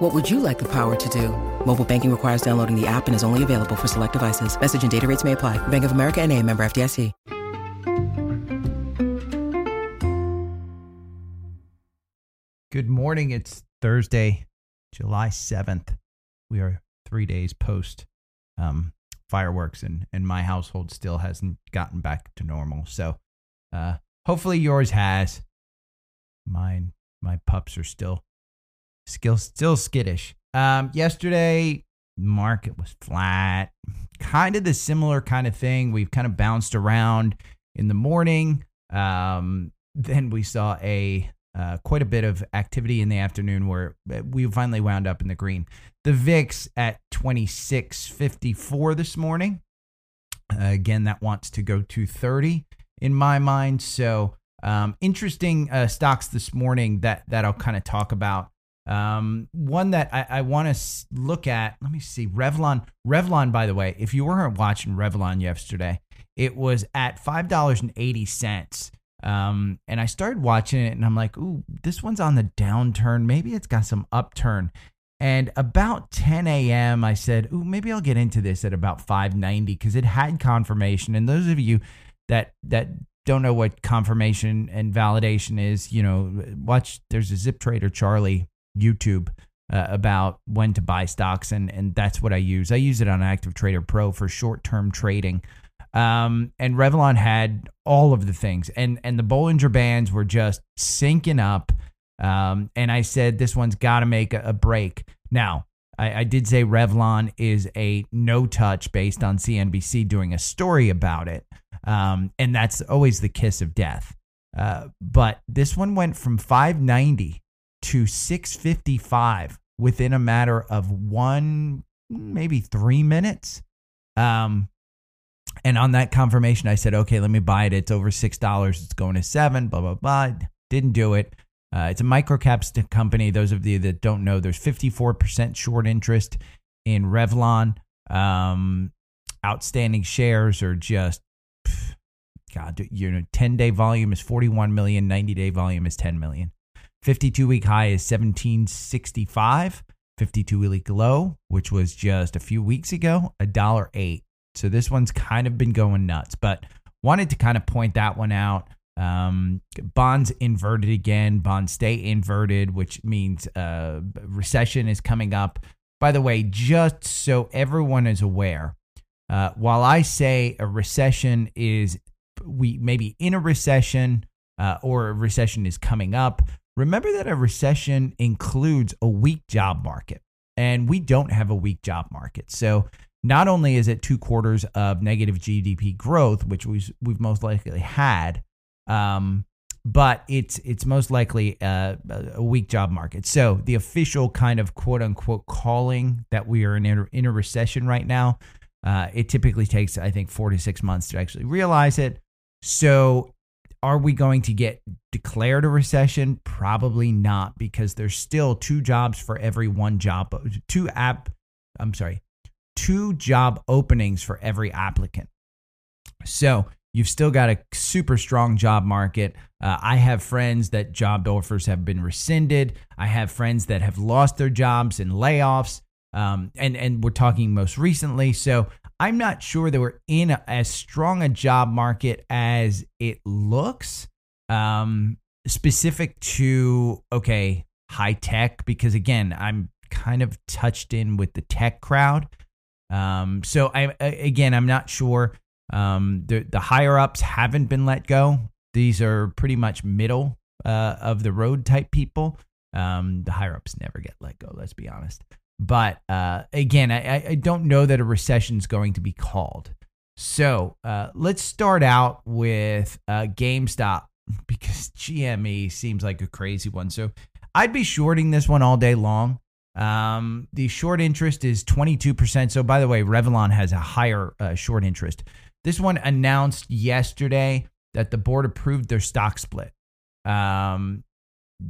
What would you like the power to do? Mobile banking requires downloading the app and is only available for select devices. Message and data rates may apply. Bank of America and a member FDIC. Good morning. It's Thursday, July 7th. We are three days post um, fireworks, and, and my household still hasn't gotten back to normal. So uh, hopefully yours has. Mine, my pups are still still still skittish. Um, yesterday, market was flat, kind of the similar kind of thing. We've kind of bounced around in the morning. Um, then we saw a uh, quite a bit of activity in the afternoon where uh, we finally wound up in the green. The VIX at 26.54 this morning. Uh, again, that wants to go to 30 in my mind. So um, interesting uh, stocks this morning that that I'll kind of talk about. Um, one that I, I want to s- look at. Let me see. Revlon. Revlon, by the way, if you weren't watching Revlon yesterday, it was at five dollars and eighty cents. Um, and I started watching it, and I'm like, "Ooh, this one's on the downturn. Maybe it's got some upturn." And about 10 a.m., I said, "Ooh, maybe I'll get into this at about 590 because it had confirmation." And those of you that that don't know what confirmation and validation is, you know, watch. There's a Zip Trader Charlie YouTube uh, about when to buy stocks, and and that's what I use. I use it on Active Trader Pro for short term trading. Um, and Revlon had all of the things, and and the Bollinger Bands were just syncing up. Um, and I said this one's got to make a, a break. Now I, I did say Revlon is a no touch based on CNBC doing a story about it, um, and that's always the kiss of death. Uh, but this one went from 590 to 655 within a matter of one, maybe three minutes. Um, and on that confirmation, I said, okay, let me buy it. It's over six dollars. It's going to seven. Blah blah blah. Didn't do it. Uh, it's a microcap company. Those of you that don't know, there's 54% short interest in Revlon. Um, outstanding shares are just, God, you know, 10 day volume is 41 million, 90 day volume is 10 million. 52 week high is 1765. 52 week low, which was just a few weeks ago, a dollar eight. So this one's kind of been going nuts, but wanted to kind of point that one out. Um, bonds inverted again. Bonds stay inverted, which means uh, recession is coming up. By the way, just so everyone is aware, uh, while I say a recession is we maybe in a recession uh, or a recession is coming up, remember that a recession includes a weak job market, and we don't have a weak job market. So not only is it two quarters of negative GDP growth, which we've, we've most likely had, um, but it's it's most likely a, a weak job market. So the official kind of quote unquote calling that we are in a, in a recession right now, uh, it typically takes I think four to six months to actually realize it. So are we going to get declared a recession? Probably not, because there's still two jobs for every one job, two app. I'm sorry, two job openings for every applicant. So you've still got a super strong job market. Uh, I have friends that job offers have been rescinded. I have friends that have lost their jobs in layoffs. Um, and and we're talking most recently. So I'm not sure that we're in a, as strong a job market as it looks. Um, specific to okay high tech because again I'm kind of touched in with the tech crowd. Um, so I again I'm not sure. Um, the the higher ups haven't been let go. These are pretty much middle uh, of the road type people. Um, the higher ups never get let go. Let's be honest. But uh, again, I, I don't know that a recession is going to be called. So uh, let's start out with uh, GameStop because GME seems like a crazy one. So I'd be shorting this one all day long. Um, the short interest is 22%. So, by the way, Revlon has a higher uh, short interest. This one announced yesterday that the board approved their stock split. Um,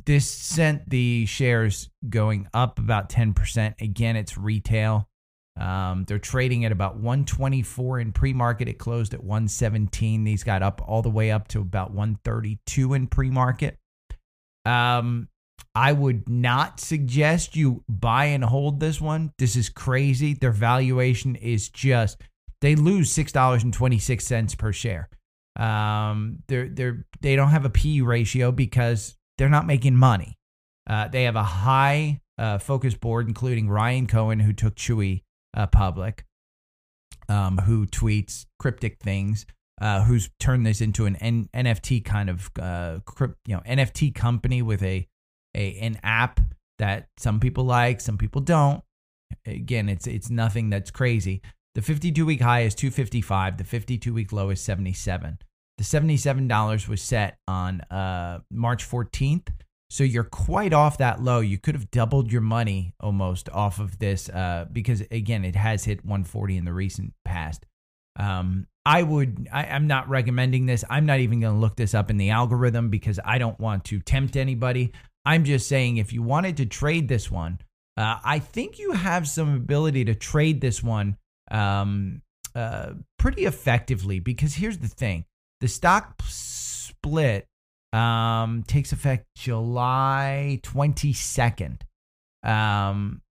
this sent the shares going up about 10%. Again, it's retail. Um, they're trading at about 124 in pre-market. It closed at 117. These got up all the way up to about 132 in pre-market. Um, I would not suggest you buy and hold this one. This is crazy. Their valuation is just they lose six dollars and twenty six cents per share. Um, they're they're they don't have a P ratio because they're not making money. Uh, they have a high uh, focus board, including Ryan Cohen, who took Chewy uh, public, um, who tweets cryptic things, uh, who's turned this into an N- NFT kind of uh, crypt, you know NFT company with a a an app that some people like, some people don't. Again, it's it's nothing that's crazy. The 52 week high is 255. The 52 week low is 77. The $77 was set on uh, March 14th. So you're quite off that low. You could have doubled your money almost off of this uh, because, again, it has hit 140 in the recent past. Um, I would, I, am not recommending this. I'm not even going to look this up in the algorithm because I don't want to tempt anybody. I'm just saying if you wanted to trade this one, uh, I think you have some ability to trade this one um, uh, pretty effectively because here's the thing the stock split um, takes effect July 22nd. Um,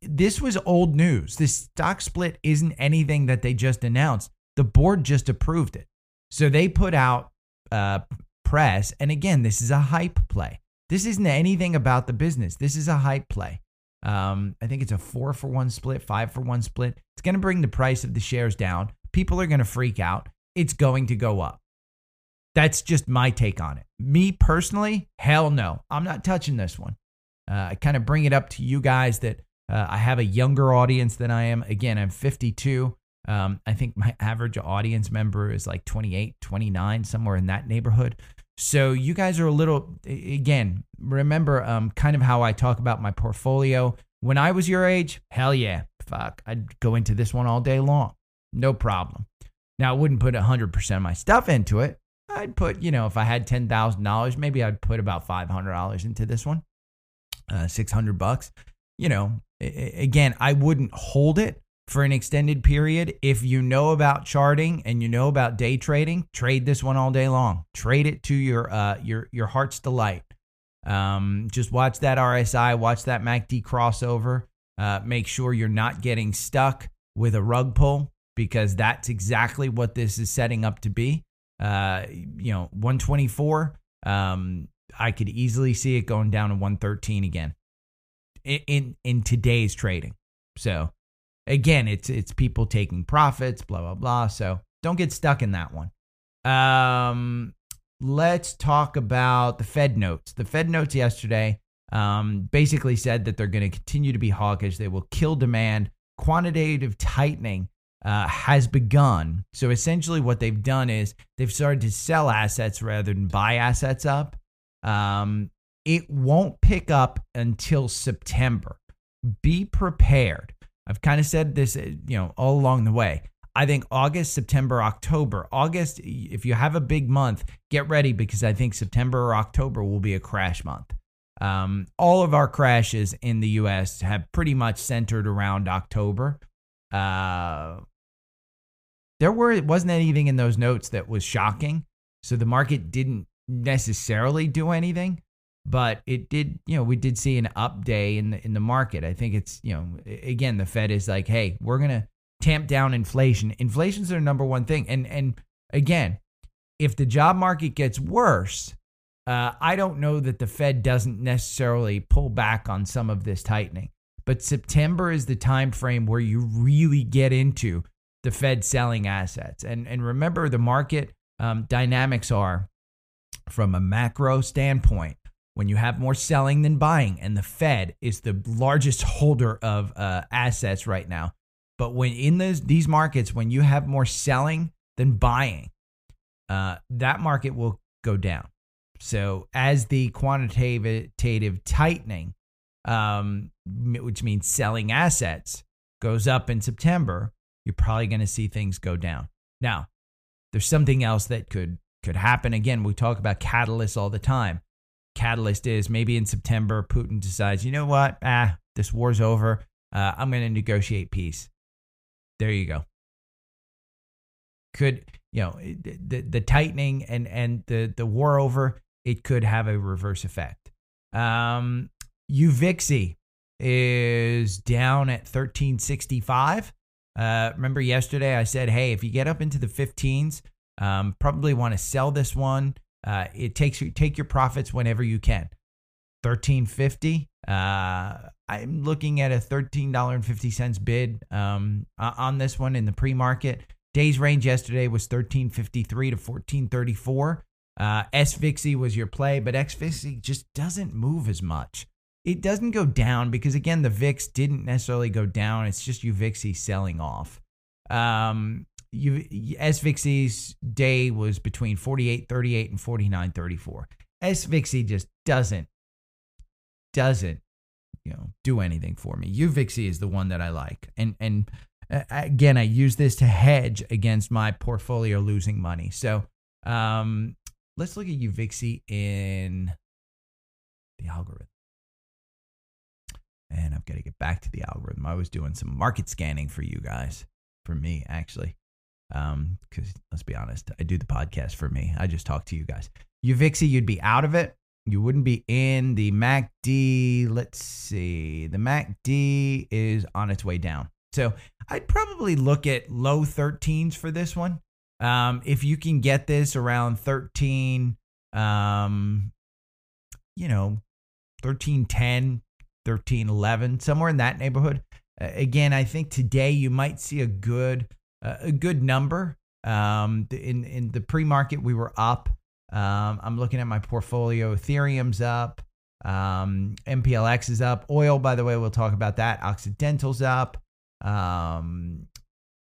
this was old news. This stock split isn't anything that they just announced. The board just approved it. So they put out uh, press. And again, this is a hype play. This isn't anything about the business. This is a hype play. Um, I think it's a four for one split, five for one split. It's going to bring the price of the shares down. People are going to freak out. It's going to go up. That's just my take on it. Me personally, hell no. I'm not touching this one. Uh, I kind of bring it up to you guys that uh, I have a younger audience than I am. Again, I'm 52. Um, I think my average audience member is like 28, 29, somewhere in that neighborhood. So you guys are a little, again, remember um, kind of how I talk about my portfolio. When I was your age, hell yeah, fuck, I'd go into this one all day long. No problem. Now, I wouldn't put 100% of my stuff into it. I'd put, you know, if I had $10,000, maybe I'd put about $500 into this one, uh, 600 bucks. You know, again, I wouldn't hold it for an extended period. If you know about charting and you know about day trading, trade this one all day long. Trade it to your uh, your your heart's delight. Um, just watch that RSI, watch that MACD crossover. Uh, make sure you're not getting stuck with a rug pull because that's exactly what this is setting up to be. Uh, you know, 124. Um, I could easily see it going down to 113 again in in, in today's trading. So again, it's it's people taking profits, blah blah blah. So don't get stuck in that one. Um, let's talk about the Fed notes. The Fed notes yesterday um, basically said that they're going to continue to be hawkish. They will kill demand. Quantitative tightening uh, has begun. So essentially, what they've done is they've started to sell assets rather than buy assets up. Um, it won't pick up until September. Be prepared. I've kind of said this, uh, you know, all along the way. I think August, September, October. August, if you have a big month, get ready because I think September or October will be a crash month. Um, all of our crashes in the US have pretty much centered around October. Uh, there were wasn't anything in those notes that was shocking. So the market didn't necessarily do anything but it did you know we did see an up day in the in the market. I think it's you know again the fed is like hey we're going to tamp down inflation. Inflation's their number one thing. And and again if the job market gets worse uh, i don't know that the fed doesn't necessarily pull back on some of this tightening. But september is the time frame where you really get into the fed selling assets and and remember the market um, dynamics are from a macro standpoint when you have more selling than buying, and the Fed is the largest holder of uh, assets right now. But when in those these markets, when you have more selling than buying, uh, that market will go down. So as the quantitative tightening, um, which means selling assets, goes up in September, you're probably going to see things go down. Now, there's something else that could could happen. Again, we talk about catalysts all the time. Catalyst is maybe in September, Putin decides, you know what? Ah, this war's over. Uh, I'm going to negotiate peace. There you go. Could you know the the tightening and and the the war over? It could have a reverse effect. Um, UVIXI is down at 1365. Uh, remember yesterday I said, hey, if you get up into the 15s, um, probably want to sell this one. Uh, it takes you take your profits whenever you can. 1350. Uh, I'm looking at a $13.50 bid um, on this one in the pre-market. Days range yesterday was 1353 to 1434. Uh, SVIXI was your play, but SVIXI just doesn't move as much. It doesn't go down because again, the VIX didn't necessarily go down. It's just UVIXI selling off. Um, U- SVIXI's day was between 48.38 and 49.34. SVIXI just doesn't doesn't you know do anything for me. UVIXI is the one that I like, and and uh, again, I use this to hedge against my portfolio losing money. So um, let's look at UVIXI in the algorithm. And I've got to get back to the algorithm. I was doing some market scanning for you guys, for me actually. Um, because let's be honest, I do the podcast for me. I just talk to you guys. UVIXI, you'd be out of it. You wouldn't be in the MACD. Let's see. The MACD is on its way down. So I'd probably look at low 13s for this one. Um, if you can get this around 13, um, you know, 13, 10, 13, 11, somewhere in that neighborhood. Uh, again, I think today you might see a good, uh, a good number. Um, in in the pre market, we were up. Um, I'm looking at my portfolio. Ethereum's up. Um, MPLX is up. Oil, by the way, we'll talk about that. Occidental's up. Um,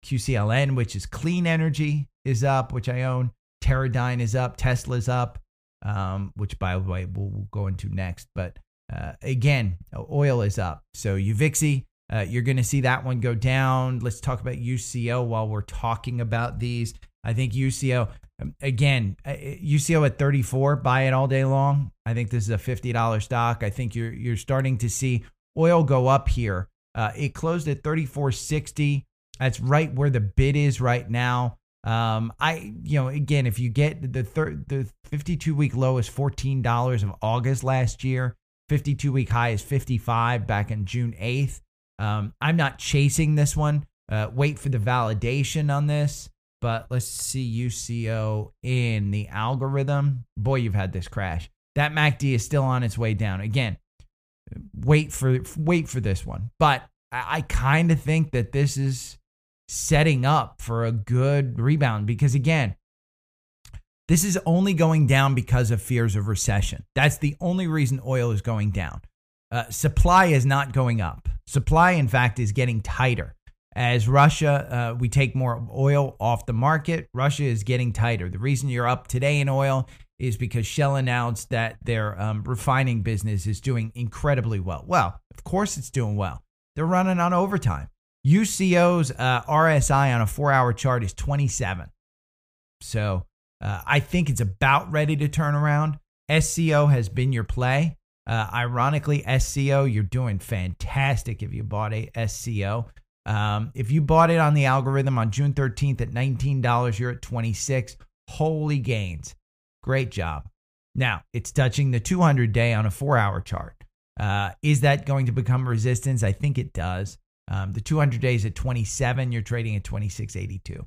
QCLN, which is clean energy, is up, which I own. Teradyne is up. Tesla's up, um, which, by the way, we'll, we'll go into next. But uh, again, oil is up. So UVIXI, uh, you're going to see that one go down. Let's talk about UCO while we're talking about these. I think UCO, um, again, UCO uh, at 34, buy it all day long. I think this is a $50 stock. I think you're you're starting to see oil go up here. Uh, it closed at 34.60. That's right where the bid is right now. Um, I, you know, again, if you get the third, the 52 week low is $14 of August last year. 52 week high is 55 back in June 8th. Um, I'm not chasing this one. Uh, wait for the validation on this. But let's see UCO in the algorithm. Boy, you've had this crash. That MACD is still on its way down. Again, wait for wait for this one. But I, I kind of think that this is setting up for a good rebound because again, this is only going down because of fears of recession. That's the only reason oil is going down. Uh, supply is not going up. Supply, in fact, is getting tighter. As Russia, uh, we take more oil off the market. Russia is getting tighter. The reason you're up today in oil is because Shell announced that their um, refining business is doing incredibly well. Well, of course it's doing well. They're running on overtime. UCO's uh, RSI on a four hour chart is 27. So uh, I think it's about ready to turn around. SCO has been your play. Uh, ironically, SCO, you're doing fantastic if you bought a SCO. Um, if you bought it on the algorithm on June 13th at $19, you're at 26. Holy gains. Great job. Now, it's touching the 200 day on a four hour chart. Uh, is that going to become resistance? I think it does. Um, the 200 days at 27, you're trading at 2682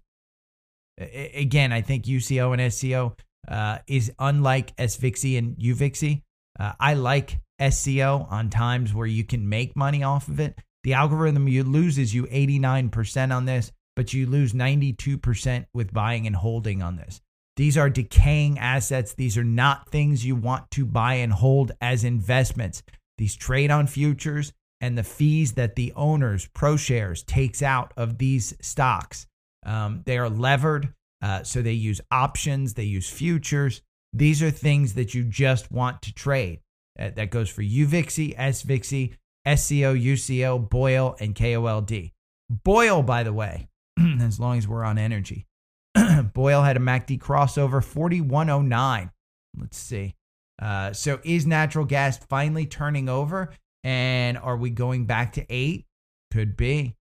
again, I think UCO and SCO uh, is unlike SVIXI and UVIXI. Uh, I like SCO on times where you can make money off of it. The algorithm you loses you 89% on this, but you lose 92% with buying and holding on this. These are decaying assets. These are not things you want to buy and hold as investments. These trade on futures and the fees that the owners, ProShares, takes out of these stocks um, they are levered, uh, so they use options, they use futures. These are things that you just want to trade. Uh, that goes for UVIXI, SVIXI, SCO, UCO, BOIL, and KOLD. BOIL, by the way, as long as we're on energy, BOIL had a MACD crossover 4109. Let's see. Uh, so is natural gas finally turning over? And are we going back to eight? Could be.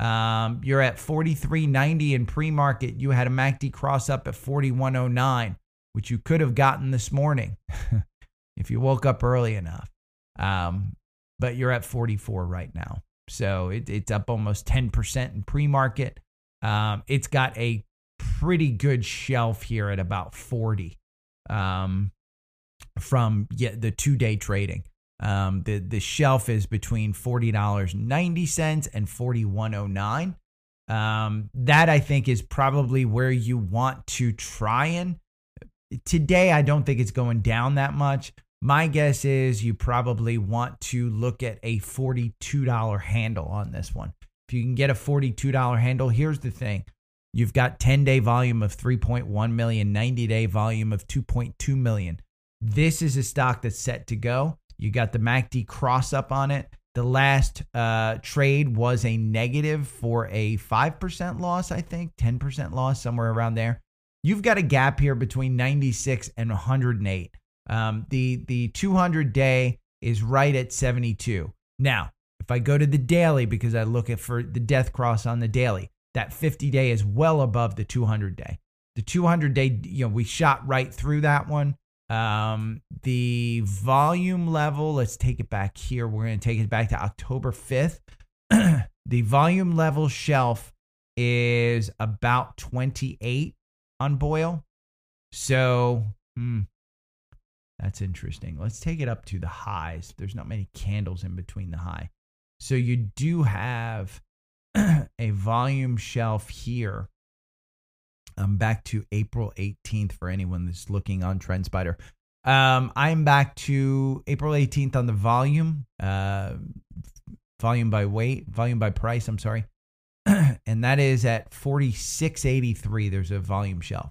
Um, you're at 43.90 in pre-market. You had a MACD cross up at 41.09, which you could have gotten this morning if you woke up early enough. Um, but you're at 44 right now. So it, it's up almost 10% in pre-market. Um, it's got a pretty good shelf here at about 40 um, from yeah, the two-day trading. Um, the the shelf is between forty dollars ninety cents and forty one oh nine. Um, that I think is probably where you want to try and today. I don't think it's going down that much. My guess is you probably want to look at a forty two dollar handle on this one. If you can get a forty two dollar handle, here's the thing: you've got ten day volume of three point one million, 90 day volume of two point two million. This is a stock that's set to go you got the MACD cross up on it. The last uh, trade was a negative for a 5% loss, I think, 10% loss, somewhere around there. You've got a gap here between 96 and 108. Um, the the 200 day is right at 72. Now, if I go to the daily because I look at for the death cross on the daily, that 50 day is well above the 200 day. The 200 day, you know, we shot right through that one. Um, the volume level, let's take it back here. We're going to take it back to October 5th. the volume level shelf is about 28 on boil. So, hmm, that's interesting. Let's take it up to the highs. There's not many candles in between the high. So you do have a volume shelf here I'm back to April 18th for anyone that's looking on TrendSpider. Um, I'm back to April 18th on the volume, uh, volume by weight, volume by price. I'm sorry, and that is at 46.83. There's a volume shelf,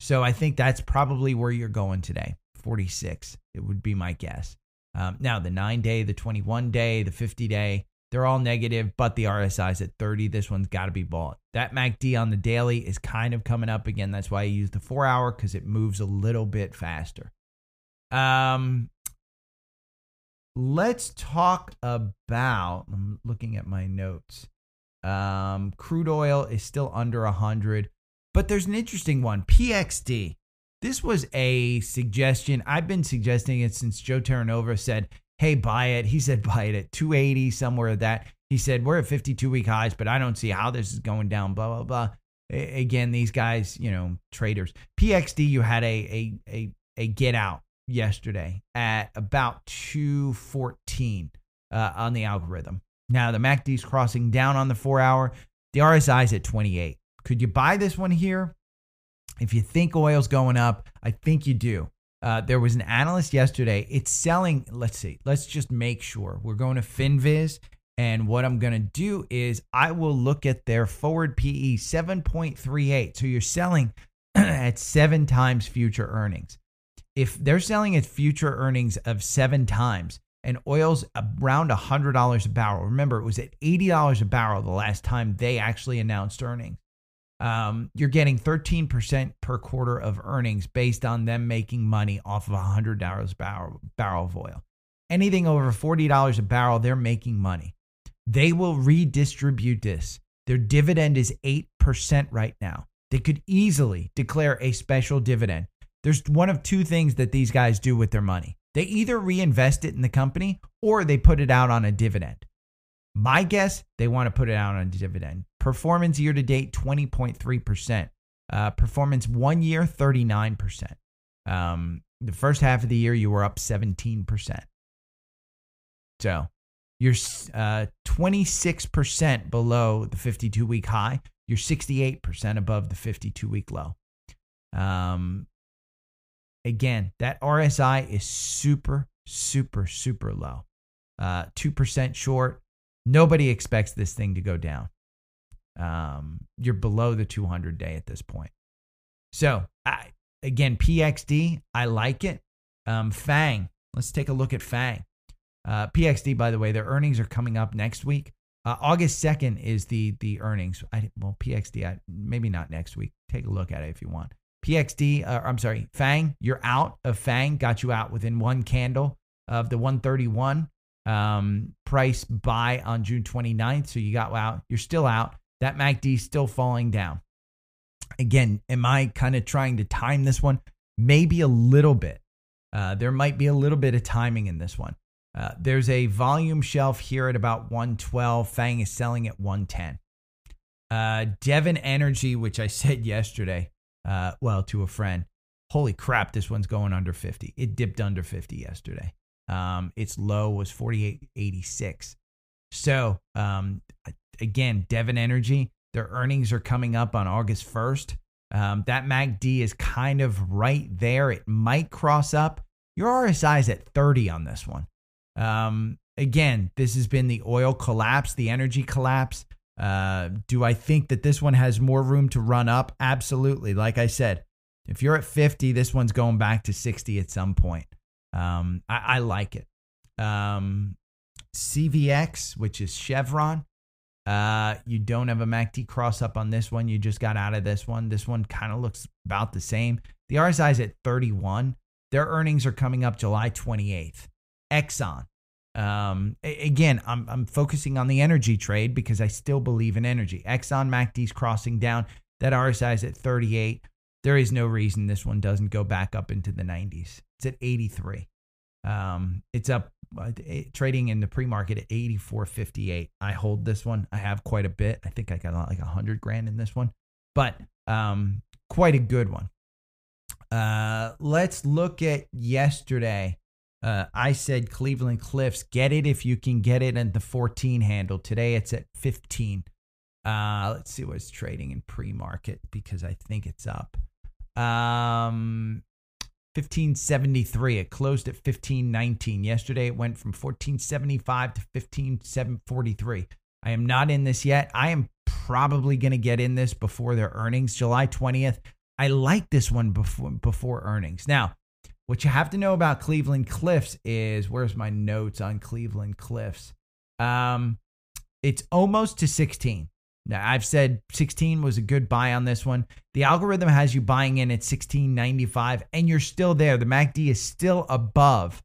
so I think that's probably where you're going today. 46. It would be my guess. Um, now the nine day, the 21 day, the 50 day. They're all negative, but the RSI's at 30. This one's got to be bought. That MACD on the daily is kind of coming up again. That's why I use the four hour because it moves a little bit faster. Um, let's talk about. I'm looking at my notes. Um, crude oil is still under 100, but there's an interesting one. PXD. This was a suggestion. I've been suggesting it since Joe Terranova said, hey, buy it. He said, buy it at 280, somewhere of that. He said, we're at 52 week highs, but I don't see how this is going down, blah, blah, blah. A- again, these guys, you know, traders. PXD, you had a, a, a, a get out yesterday at about 214 uh, on the algorithm. Now, the MACD is crossing down on the four hour. The RSI is at 28. Could you buy this one here? If you think oil's going up, I think you do. Uh, there was an analyst yesterday. It's selling. Let's see. Let's just make sure we're going to Finviz. And what I'm going to do is I will look at their forward PE 7.38. So you're selling at seven times future earnings. If they're selling at future earnings of seven times and oil's around $100 a barrel, remember it was at $80 a barrel the last time they actually announced earnings um, you're getting 13% per quarter of earnings based on them making money off of $100 barrel, barrel of oil. Anything over $40 a barrel, they're making money. They will redistribute this. Their dividend is 8% right now. They could easily declare a special dividend. There's one of two things that these guys do with their money. They either reinvest it in the company or they put it out on a dividend. My guess, they want to put it out on dividend. Performance year to date, 20.3%. Uh, performance one year, 39%. Um, the first half of the year, you were up 17%. So you're uh, 26% below the 52 week high. You're 68% above the 52 week low. Um, again, that RSI is super, super, super low. Uh, 2% short. Nobody expects this thing to go down. Um, you're below the 200 day at this point. So, I, again, PXD, I like it. Um, Fang, let's take a look at Fang. Uh, PXD, by the way, their earnings are coming up next week. Uh, August 2nd is the the earnings. I, well, PXD, I, maybe not next week. Take a look at it if you want. PXD, uh, I'm sorry, FANG, you're out of FANG, got you out within one candle of the 131 um, price buy on June 29th. So you got out, you're still out. That MACD still falling down. Again, am I kind of trying to time this one? Maybe a little bit. Uh, there might be a little bit of timing in this one. Uh, there's a volume shelf here at about 112. Fang is selling at 110. Uh, Devon Energy, which I said yesterday, uh, well, to a friend, holy crap, this one's going under 50. It dipped under 50 yesterday. Um, its low was 48.86. So, um, again, Devon Energy, their earnings are coming up on August 1st. Um, that MACD is kind of right there. It might cross up. Your RSI is at 30 on this one. Um, again, this has been the oil collapse, the energy collapse. Uh, do I think that this one has more room to run up? Absolutely. Like I said, if you're at 50, this one's going back to 60 at some point. Um, I, I, like it. Um, CVX, which is Chevron, uh, you don't have a MACD cross up on this one. You just got out of this one. This one kind of looks about the same. The RSI is at 31. Their earnings are coming up July 28th. Exxon. Um, again, I'm, I'm focusing on the energy trade because I still believe in energy. Exxon MACD's crossing down. That RSI is at 38. There is no reason this one doesn't go back up into the 90s. It's at 83. Um, it's up uh, trading in the pre-market at 84.58. I hold this one. I have quite a bit. I think I got like a hundred grand in this one, but um, quite a good one. Uh, let's look at yesterday. Uh, I said Cleveland Cliffs, get it if you can get it at the 14 handle. Today it's at 15. Uh, let's see what's trading in pre-market because I think it's up. Um, 1573. It closed at 1519. Yesterday it went from 1475 to 15743. I am not in this yet. I am probably going to get in this before their earnings, July 20th. I like this one before before earnings. Now, what you have to know about Cleveland Cliffs is where's my notes on Cleveland Cliffs? Um, it's almost to 16. Now, I've said 16 was a good buy on this one. The algorithm has you buying in at 16.95, and you're still there. The MACD is still above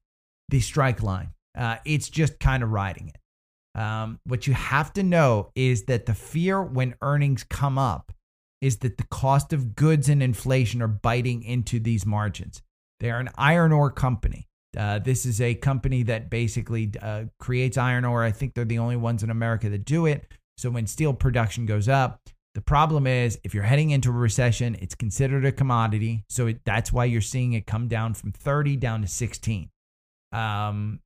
the strike line. Uh, it's just kind of riding it. Um, what you have to know is that the fear when earnings come up is that the cost of goods and inflation are biting into these margins. They are an iron ore company. Uh, this is a company that basically uh, creates iron ore. I think they're the only ones in America that do it. So when steel production goes up, the problem is if you're heading into a recession, it's considered a commodity. So it, that's why you're seeing it come down from 30 down to 16. Um,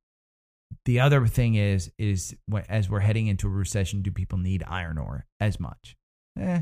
the other thing is, is as we're heading into a recession, do people need iron ore as much? Eh,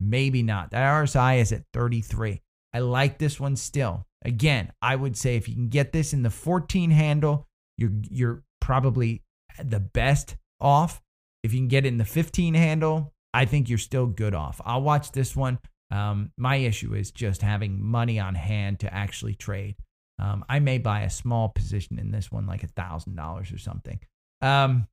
maybe not. That RSI is at 33. I like this one still. Again, I would say if you can get this in the 14 handle, you're you're probably the best off. If you can get it in the 15 handle, I think you're still good off. I'll watch this one. Um, my issue is just having money on hand to actually trade. Um, I may buy a small position in this one, like a thousand dollars or something. Um,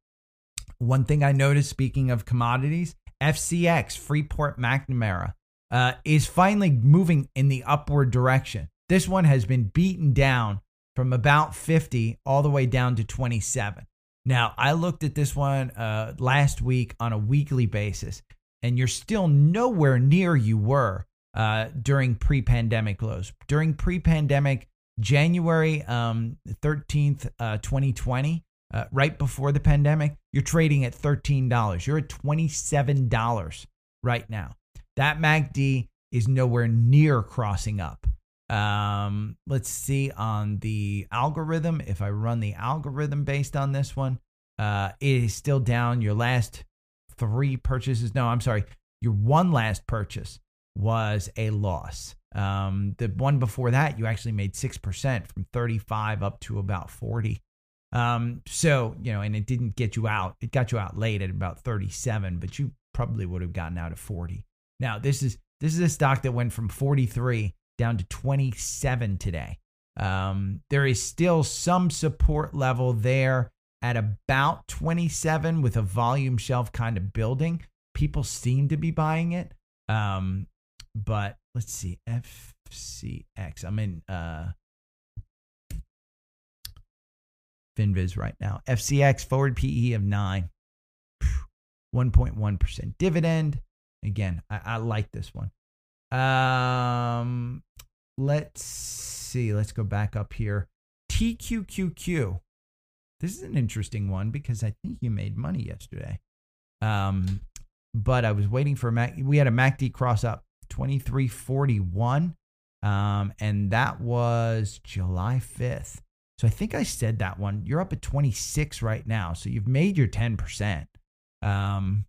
one thing I noticed, speaking of commodities, FCX Freeport McMoRan uh, is finally moving in the upward direction. This one has been beaten down from about 50 all the way down to 27. Now, I looked at this one uh, last week on a weekly basis, and you're still nowhere near you were uh, during pre pandemic lows. During pre pandemic, January um, 13th, uh, 2020, uh, right before the pandemic, you're trading at $13. You're at $27 right now. That MACD is nowhere near crossing up. Um, let's see on the algorithm. If I run the algorithm based on this one, uh, it is still down. Your last three purchases, no, I'm sorry, your one last purchase was a loss. Um, the one before that, you actually made 6% from 35 up to about 40. Um, so, you know, and it didn't get you out. It got you out late at about 37, but you probably would have gotten out at 40. Now, this is this is a stock that went from 43 down to 27 today. Um, there is still some support level there at about 27 with a volume shelf kind of building. People seem to be buying it. Um, but let's see, FCX. I'm in uh, FinViz right now. FCX forward PE of nine, 1.1% dividend. Again, I, I like this one. Um, let's see. Let's go back up here. TQQQ. This is an interesting one because I think you made money yesterday. Um, but I was waiting for a Mac. We had a MACD cross up 2341. Um, and that was July 5th. So I think I said that one. You're up at 26 right now. So you've made your 10%. Um,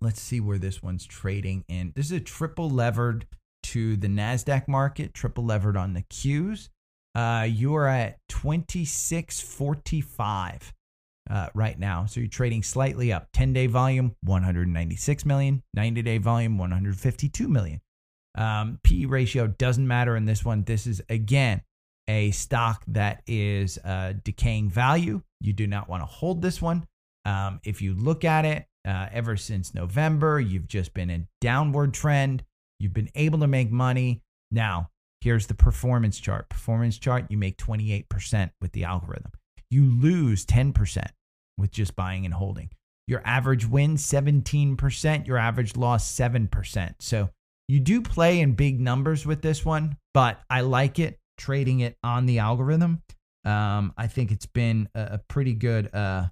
let's see where this one's trading in. This is a triple levered to the NASDAQ market, triple levered on the Qs. Uh, you are at 2645 uh, right now. So you're trading slightly up. 10 day volume, 196 million. 90 day volume, 152 million. Um, PE ratio doesn't matter in this one. This is, again, a stock that is uh, decaying value. You do not want to hold this one. Um, if you look at it, uh, ever since November, you've just been in downward trend. You've been able to make money. Now, Here's the performance chart. Performance chart, you make 28% with the algorithm. You lose 10% with just buying and holding. Your average win 17%, your average loss 7%. So you do play in big numbers with this one, but I like it trading it on the algorithm. Um, I think it's been a, a pretty good uh,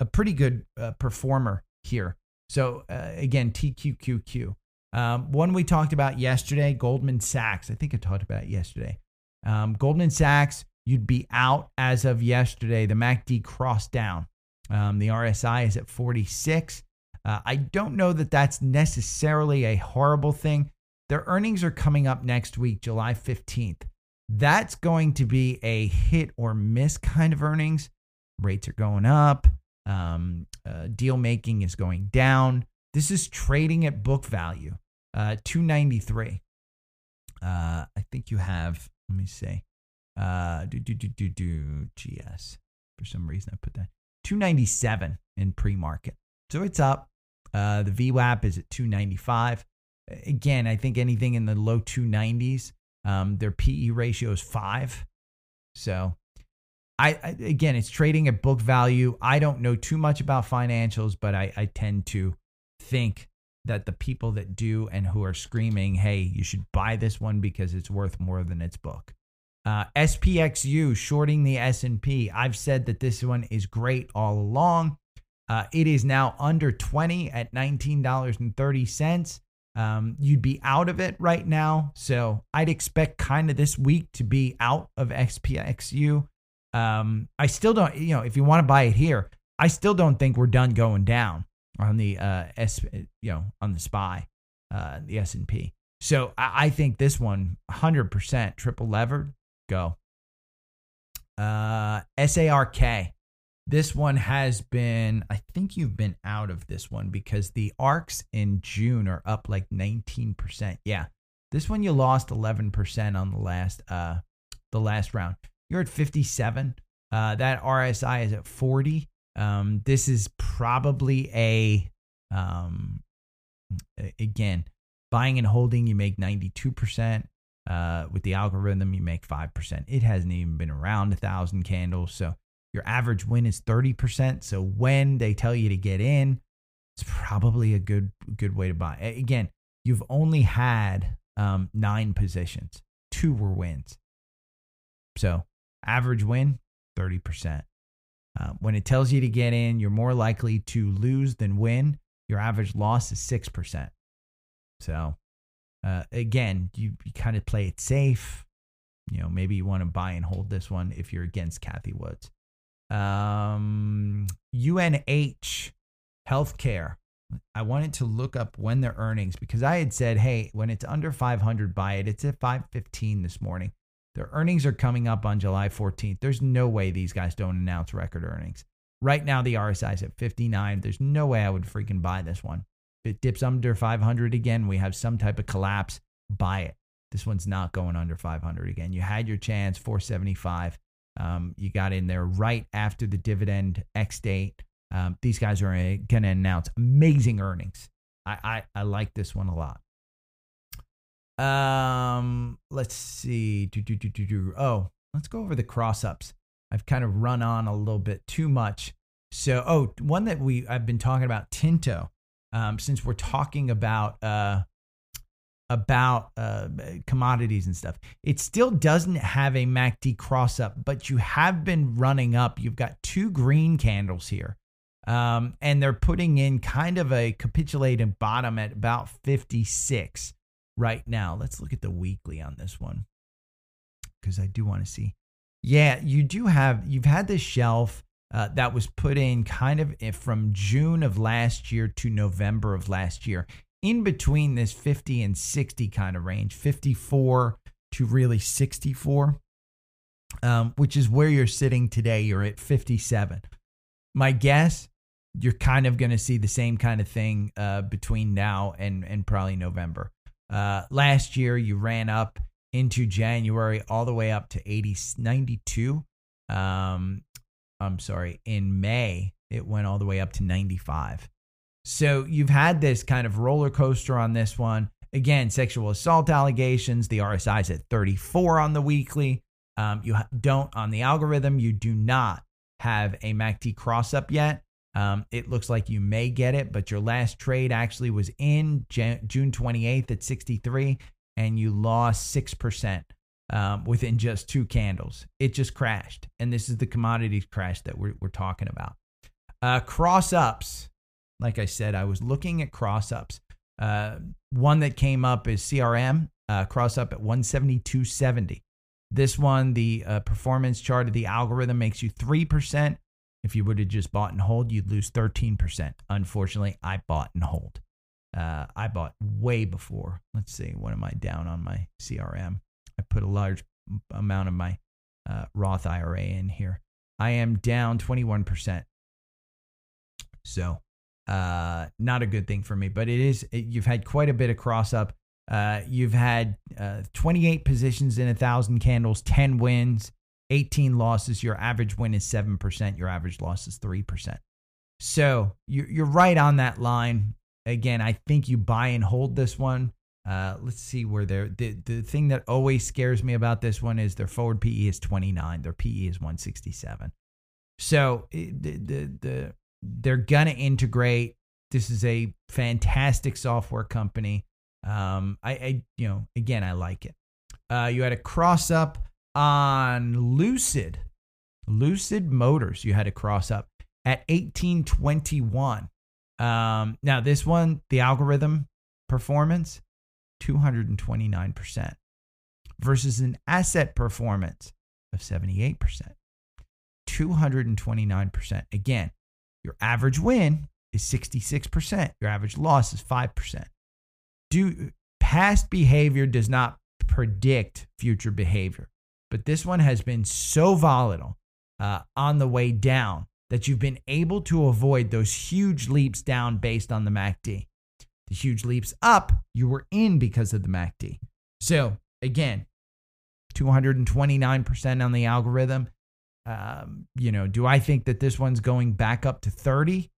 a pretty good uh, performer here. So uh, again, TQQQ. Um, one we talked about yesterday, Goldman Sachs. I think I talked about it yesterday. Um, Goldman Sachs, you'd be out as of yesterday. The MACD crossed down. Um, the RSI is at 46. Uh, I don't know that that's necessarily a horrible thing. Their earnings are coming up next week, July 15th. That's going to be a hit or miss kind of earnings. Rates are going up. Um, uh, deal making is going down. This is trading at book value. Uh, 293. Uh, I think you have, let me see. Uh, do, do, do, do, do, GS. For some reason, I put that. 297 in pre market. So it's up. Uh, the VWAP is at 295. Again, I think anything in the low 290s. Um, their PE ratio is five. So I, I, again, it's trading at book value. I don't know too much about financials, but I, I tend to think that the people that do and who are screaming, hey, you should buy this one because it's worth more than its book. Uh, SPXU shorting the S&P. I've said that this one is great all along. Uh, it is now under 20 at $19.30. Um, you'd be out of it right now. So I'd expect kind of this week to be out of SPXU. Um, I still don't, you know, if you want to buy it here, I still don't think we're done going down on the uh, S, you know, on the SPY, uh, the S and P. So I, I, think this one, hundred percent triple levered, go. Uh, SARK. This one has been, I think you've been out of this one because the ARKs in June are up like 19%. Yeah. This one you lost 11% on the last uh the last round. You're at 57. Uh that RSI is at 40. Um, this is probably a, um, again, buying and holding, you make 92%. Uh, with the algorithm, you make 5%. It hasn't even been around a thousand candles. So your average win is 30%. So when they tell you to get in, it's probably a good, good way to buy. Again, you've only had um, nine positions, two were wins. So average win, 30%. Uh, when it tells you to get in, you're more likely to lose than win. Your average loss is 6%. So, uh, again, you, you kind of play it safe. You know, maybe you want to buy and hold this one if you're against Cathie Woods. Um, UNH Healthcare. I wanted to look up when their earnings because I had said, hey, when it's under 500, buy it. It's at 515 this morning. Their earnings are coming up on July 14th. There's no way these guys don't announce record earnings. Right now, the RSI is at 59. There's no way I would freaking buy this one. If it dips under 500 again, we have some type of collapse, buy it. This one's not going under 500 again. You had your chance, 475. Um, you got in there right after the dividend X date. Um, these guys are going to announce amazing earnings. I, I, I like this one a lot. Um, let's see. Do, do, do, do, do. Oh, let's go over the cross ups. I've kind of run on a little bit too much. So, oh, one that we I've been talking about Tinto. Um, since we're talking about uh, about uh, commodities and stuff. It still doesn't have a MACD cross up, but you have been running up. You've got two green candles here. Um, and they're putting in kind of a capitulating bottom at about 56 right now. Let's look at the weekly on this one because I do want to see. Yeah, you do have, you've had this shelf uh, that was put in kind of eh, from June of last year to November of last year in between this 50 and 60 kind of range, 54 to really 64, um, which is where you're sitting today. You're at 57. My guess, you're kind of going to see the same kind of thing uh, between now and, and probably November. Uh, last year, you ran up into January all the way up to 80, 92. Um, I'm sorry, in May, it went all the way up to 95. So you've had this kind of roller coaster on this one. Again, sexual assault allegations. The RSI is at 34 on the weekly. Um, you don't on the algorithm. You do not have a MACD cross up yet. Um, it looks like you may get it, but your last trade actually was in June 28th at 63, and you lost 6% um, within just two candles. It just crashed. And this is the commodities crash that we're, we're talking about. Uh, cross ups like I said, I was looking at cross ups. Uh, one that came up is CRM, uh, cross up at 172.70. This one, the uh, performance chart of the algorithm makes you 3%. If you would have just bought and hold, you'd lose 13%. Unfortunately, I bought and hold. Uh, I bought way before. Let's see, what am I down on my CRM? I put a large amount of my uh, Roth IRA in here. I am down 21%. So uh, not a good thing for me, but it is. It, you've had quite a bit of cross up. Uh, you've had uh, 28 positions in a thousand candles, 10 wins, 18 losses. Your average win is 7%. Your average loss is 3%. So you're, right on that line. Again, I think you buy and hold this one. Uh, let's see where they're. The, the thing that always scares me about this one is their forward PE is 29, their PE is 167. So the, the, the they're gonna integrate. This is a fantastic software company. Um, I, I you know, again, I like it. Uh, you had a cross up on Lucid, Lucid Motors. You had a cross up at 1821. Um, now this one, the algorithm performance, 229% versus an asset performance of 78%. 229%. Again, your average win is 66%. Your average loss is 5%. Do past behavior does not predict future behavior. But this one has been so volatile uh, on the way down that you've been able to avoid those huge leaps down based on the MACD. The huge leaps up, you were in because of the MACD. So again, 229% on the algorithm. Um, you know, do I think that this one's going back up to 30?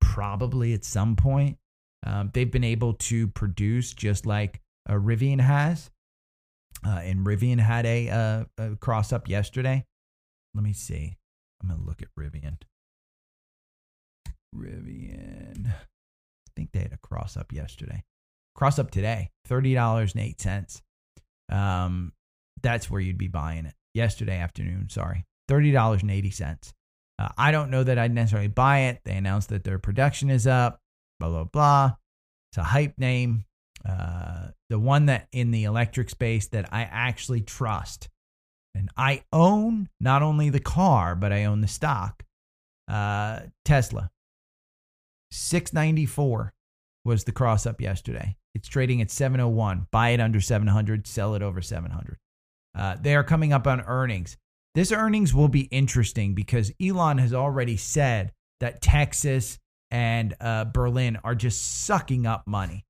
Probably at some point. Um, they've been able to produce just like a Rivian has. Uh, and Rivian had a, uh, a cross up yesterday. Let me see. I'm going to look at Rivian. Rivian. I think they had a cross up yesterday. Cross up today, $30.08. Um, that's where you'd be buying it. Yesterday afternoon, sorry. $30.80. Uh, I don't know that I'd necessarily buy it. They announced that their production is up, blah, blah, blah. It's a hype name. Uh, the one that in the electric space that I actually trust. And I own not only the car, but I own the stock. Uh, Tesla. 694 was the cross up yesterday. It's trading at 701. Buy it under 700, sell it over 700. Uh, they are coming up on earnings. This earnings will be interesting because Elon has already said that Texas and uh, Berlin are just sucking up money.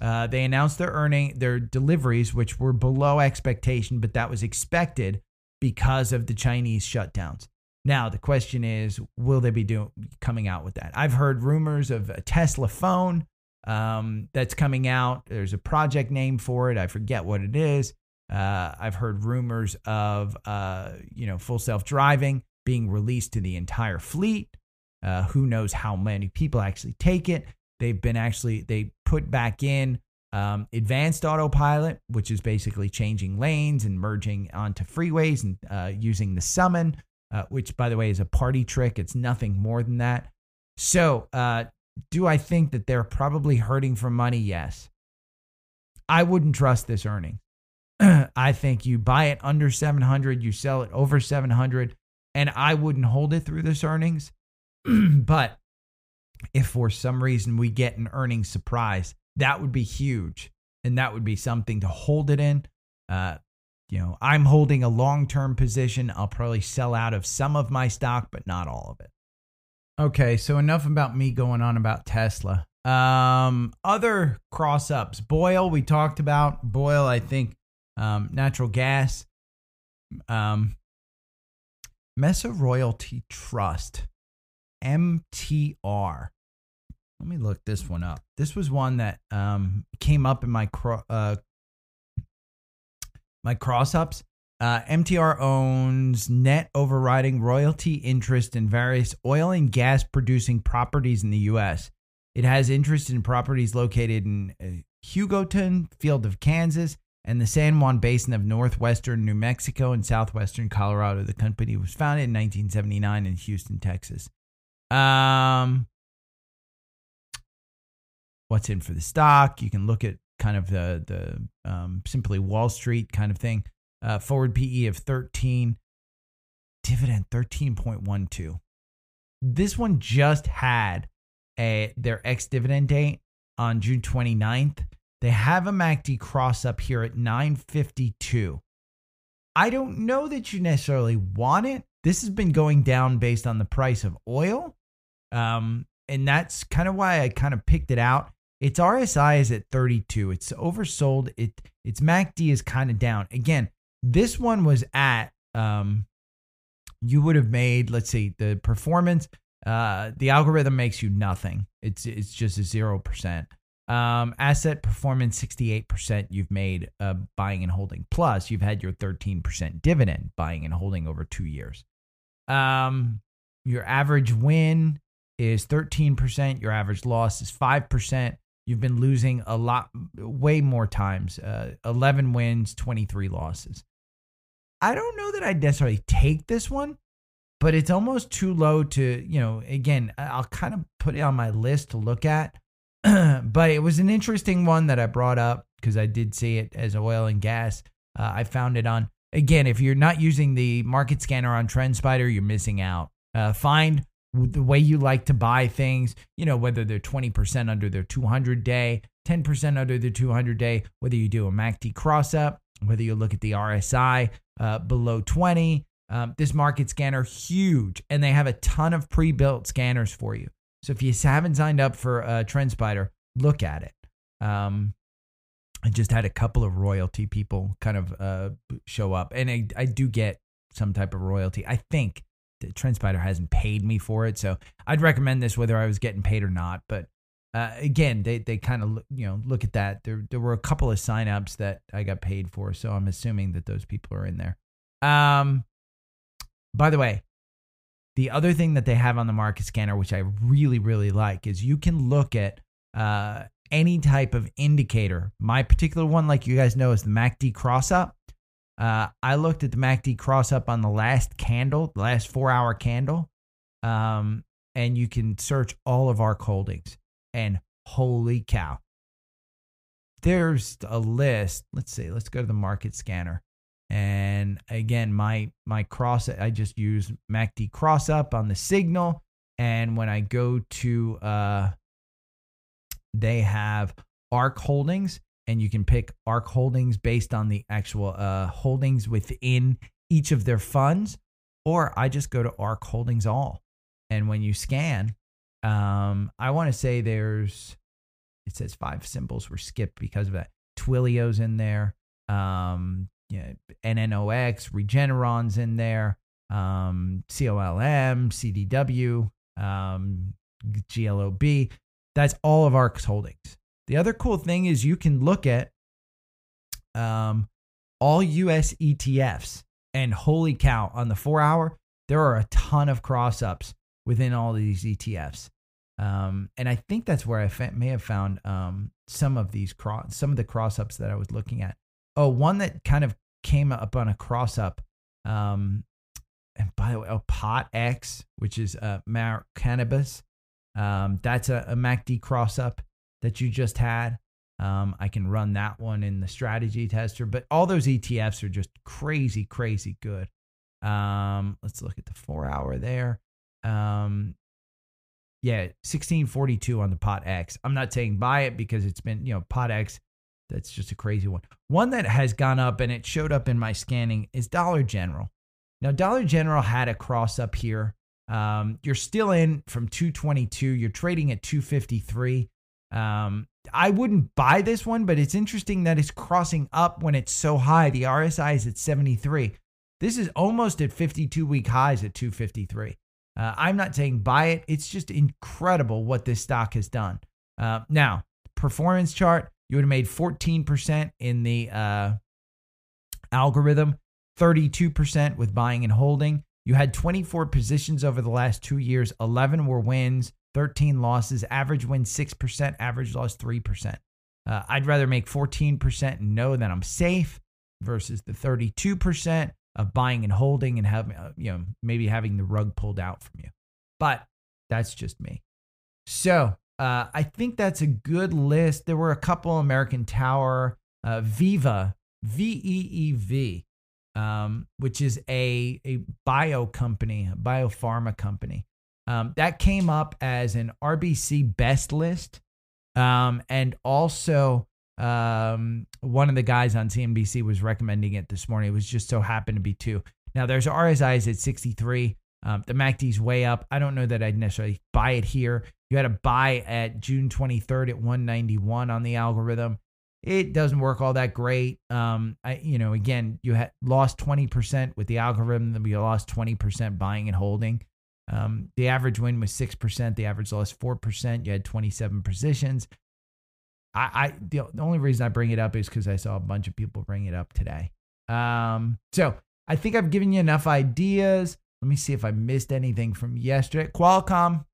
Uh, they announced their earning their deliveries, which were below expectation, but that was expected because of the Chinese shutdowns. Now the question is, will they be doing coming out with that? I've heard rumors of a Tesla phone um, that's coming out. There's a project name for it. I forget what it is. Uh, I've heard rumors of uh, you know full self driving being released to the entire fleet. Uh, who knows how many people actually take it? They've been actually they put back in um, advanced autopilot, which is basically changing lanes and merging onto freeways and uh, using the summon, uh, which by the way is a party trick. It's nothing more than that. So, uh, do I think that they're probably hurting for money? Yes. I wouldn't trust this earning. I think you buy it under 700, you sell it over 700, and I wouldn't hold it through this earnings. but if for some reason we get an earnings surprise, that would be huge. And that would be something to hold it in. Uh, you know, I'm holding a long term position. I'll probably sell out of some of my stock, but not all of it. Okay, so enough about me going on about Tesla. Um, other cross ups. BOIL, we talked about. BOIL, I think, um, natural gas. Um, Mesa Royalty Trust, MTR. Let me look this one up. This was one that um, came up in my cro- uh, my cross ups. Uh, MTR owns net overriding royalty interest in various oil and gas producing properties in the U.S. It has interest in properties located in uh, Hugoton, Field of Kansas, and the San Juan Basin of northwestern New Mexico and southwestern Colorado. The company was founded in 1979 in Houston, Texas. Um, what's in for the stock? You can look at kind of the the um, simply Wall Street kind of thing. Uh, forward PE of 13, dividend 13.12. This one just had a their ex dividend date on June 29th. They have a MACD cross up here at 952. I don't know that you necessarily want it. This has been going down based on the price of oil. Um, and that's kind of why I kind of picked it out. Its RSI is at 32. It's oversold. It its MACD is kind of down. Again, this one was at um you would have made, let's see, the performance uh the algorithm makes you nothing. It's it's just a 0%. Um, asset performance 68% you've made uh, buying and holding. Plus, you've had your 13% dividend buying and holding over two years. Um, your average win is 13%. Your average loss is 5%. You've been losing a lot, way more times uh, 11 wins, 23 losses. I don't know that I'd necessarily take this one, but it's almost too low to, you know, again, I'll kind of put it on my list to look at but it was an interesting one that I brought up because I did see it as oil and gas. Uh, I found it on, again, if you're not using the market scanner on TrendSpider, you're missing out. Uh, find the way you like to buy things, you know, whether they're 20% under their 200 day, 10% under the 200 day, whether you do a MACD cross up, whether you look at the RSI uh, below 20. Um, this market scanner, huge, and they have a ton of pre built scanners for you. So if you haven't signed up for uh, TrendSpider, look at it. Um, I just had a couple of royalty people kind of uh, show up, and I, I do get some type of royalty. I think TrendSpider hasn't paid me for it, so I'd recommend this whether I was getting paid or not. But uh, again, they they kind of you know look at that. There there were a couple of signups that I got paid for, so I'm assuming that those people are in there. Um, by the way, the other thing that they have on the market scanner, which I really, really like, is you can look at uh, any type of indicator. My particular one, like you guys know, is the MACD cross up. Uh, I looked at the MACD cross up on the last candle, the last four hour candle, um, and you can search all of our holdings. And holy cow, there's a list. Let's see, let's go to the market scanner. And again, my my cross I just use MACD cross up on the signal. And when I go to uh they have ARK holdings and you can pick ARK holdings based on the actual uh holdings within each of their funds. Or I just go to ARK holdings all. And when you scan, um, I want to say there's it says five symbols were skipped because of that. Twilio's in there. Um, you know, NNOX, Regeneron's in there, um, COLM, CDW, um, GLOB. That's all of ARK's holdings. The other cool thing is you can look at um, all US ETFs, and holy cow, on the four hour, there are a ton of cross ups within all these ETFs. Um, and I think that's where I fa- may have found um, some of these cross, some of the cross ups that I was looking at. Oh, one that kind of came up on a cross up. Um, and by the way, oh, Pot X, which is uh, Mar Cannabis. Um, that's a, a MACD cross up that you just had. Um, I can run that one in the strategy tester, but all those ETFs are just crazy, crazy good. Um, let's look at the four hour there. Um, yeah, 1642 on the pot X. I'm not saying buy it because it's been, you know, pot X. That's just a crazy one. One that has gone up and it showed up in my scanning is Dollar General. Now, Dollar General had a cross up here. Um, you're still in from 222. You're trading at 253. Um, I wouldn't buy this one, but it's interesting that it's crossing up when it's so high. The RSI is at 73. This is almost at 52 week highs at 253. Uh, I'm not saying buy it. It's just incredible what this stock has done. Uh, now, performance chart, you would have made 14% in the uh, algorithm, 32% with buying and holding. You had 24 positions over the last two years, 11 were wins, 13 losses, average win 6%, average loss 3%. Uh, I'd rather make 14% and know that I'm safe versus the 32% of buying and holding and having, uh, you know, maybe having the rug pulled out from you. But that's just me. So uh, I think that's a good list. There were a couple American Tower, uh, Veeva, V E E V, um, which is a, a bio company, a biopharma company. Um, that came up as an RBC best list. Um, and also, um, one of the guys on CNBC was recommending it this morning. It was just so happened to be two. Now, there's RSIs at 63. Um, the MACD's way up. I don't know that I'd necessarily buy it here. You had a buy at June 23rd at 191 on the algorithm. It doesn't work all that great. Um, I, you know, again, you had lost 20% with the algorithm, then you lost 20% buying and holding. Um, the average win was 6%. The average loss 4%. You had 27 positions. I, I the, the only reason I bring it up is because I saw a bunch of people bring it up today. Um, so I think I've given you enough ideas. Let me see if I missed anything from yesterday. Qualcomm.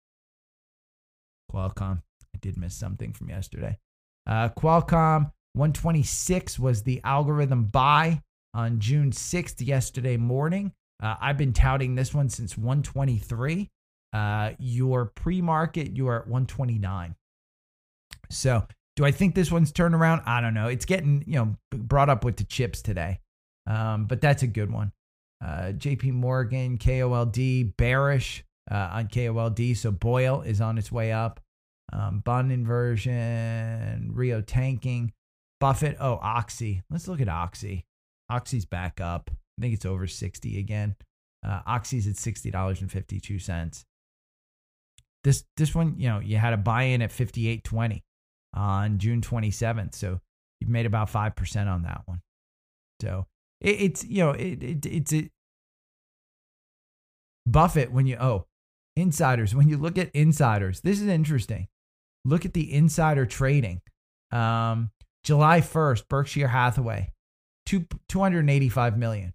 Qualcomm. I did miss something from yesterday. Uh, Qualcomm 126 was the algorithm buy on June 6th, yesterday morning. Uh, I've been touting this one since 123. Uh, your pre market, you are at 129. So, do I think this one's turned around? I don't know. It's getting, you know, brought up with the chips today. Um, but that's a good one. Uh, JP Morgan, KOLD, bearish uh, on KOLD. So, BOIL is on its way up. Um, bond inversion, Rio tanking, Buffett. Oh, Oxy. Let's look at Oxy. Oxy's back up. I think it's over 60 again. Uh, Oxy's at $60.52. This this one, you know, you had a buy-in at 58.20 on June 27th. So you've made about 5% on that one. So it, it's, you know, it, it it's it. Buffett, when you, oh, insiders, when you look at insiders, this is interesting. Look at the insider trading. Um, July 1st, Berkshire Hathaway, two, 285 million.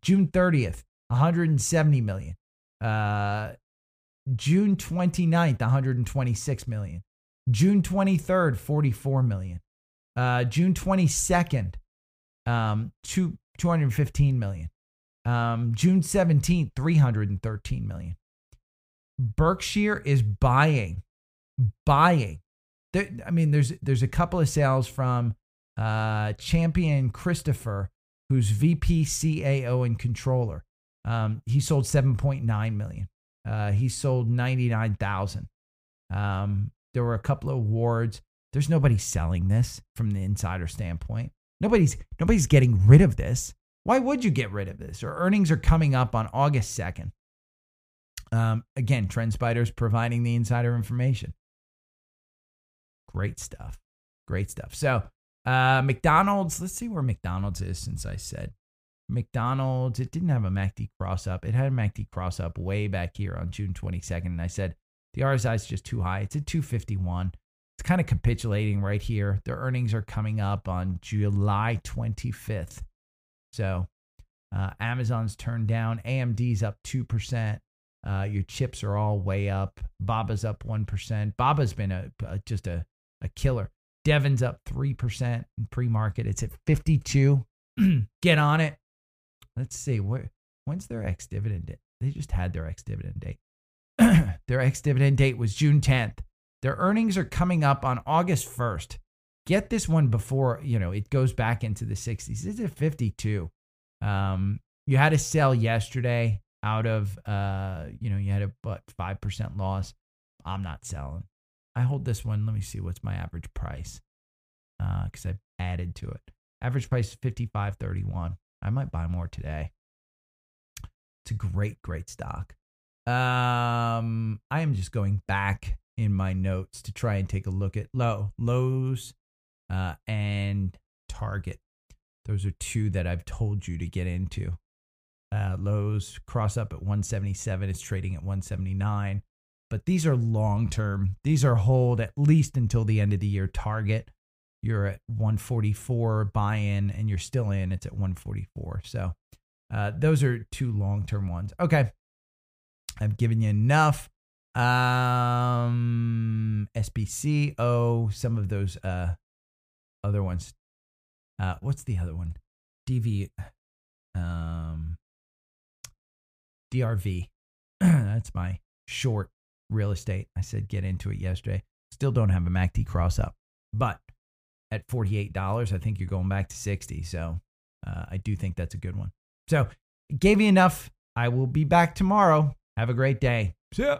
June 30th, 170 million. Uh, June 29th, 126 million. June 23rd, 44 million. Uh, June 22nd, um, two, 215 million. Um, June 17th, 313 million. Berkshire is buying, buying. There, I mean, there's there's a couple of sales from uh, Champion Christopher who's VP, CAO, and controller. Um, he sold 7.9 million. Uh, he sold 99,000. Um, there were a couple of awards. There's nobody selling this from the insider standpoint. Nobody's nobody's getting rid of this. Why would you get rid of this? Or earnings are coming up on August 2nd. Um, again, TrendSpider's providing the insider information. Great stuff. Great stuff. So Uh, McDonald's. Let's see where McDonald's is since I said McDonald's. It didn't have a MACD cross up. It had a MACD cross up way back here on June 22nd, and I said the RSI is just too high. It's at 251. It's kind of capitulating right here. Their earnings are coming up on July 25th. So uh, Amazon's turned down. AMD's up 2%. Uh, your chips are all way up. Baba's up 1%. Baba's been a, a just a, a killer. Devon's up 3% in pre market. It's at 52. Get on it. Let's see. Where, when's their ex dividend date? They just had their ex dividend date. their ex dividend date was June 10th. Their earnings are coming up on August 1st. Get this one before, you know, it goes back into the 60s. It's at 52. Um, you had a sell yesterday out of, uh, you know, you had a but 5% loss. I'm not selling. I hold this one. Let me see what's my average price because uh, I've added to it. Average price is 55.31. I might buy more today. It's a great, great stock. Um, I am just going back in my notes to try and take a look at low Lowe's uh, and target. Those are two that I've told you to get into. Uh, Lowe's cross up at 177. It's trading at 179. But these are long term. These are hold at least until the end of the year target. You're at 144 buy in and you're still in. It's at 144. So uh, those are two long term ones. Okay. I've given you enough. Um. Oh, some of those uh, other ones. Uh, what's the other one? DV. Um, DRV. That's my short real estate. I said get into it yesterday. Still don't have a MACD cross up, but at $48, I think you're going back to 60. So uh, I do think that's a good one. So gave you enough. I will be back tomorrow. Have a great day. See ya.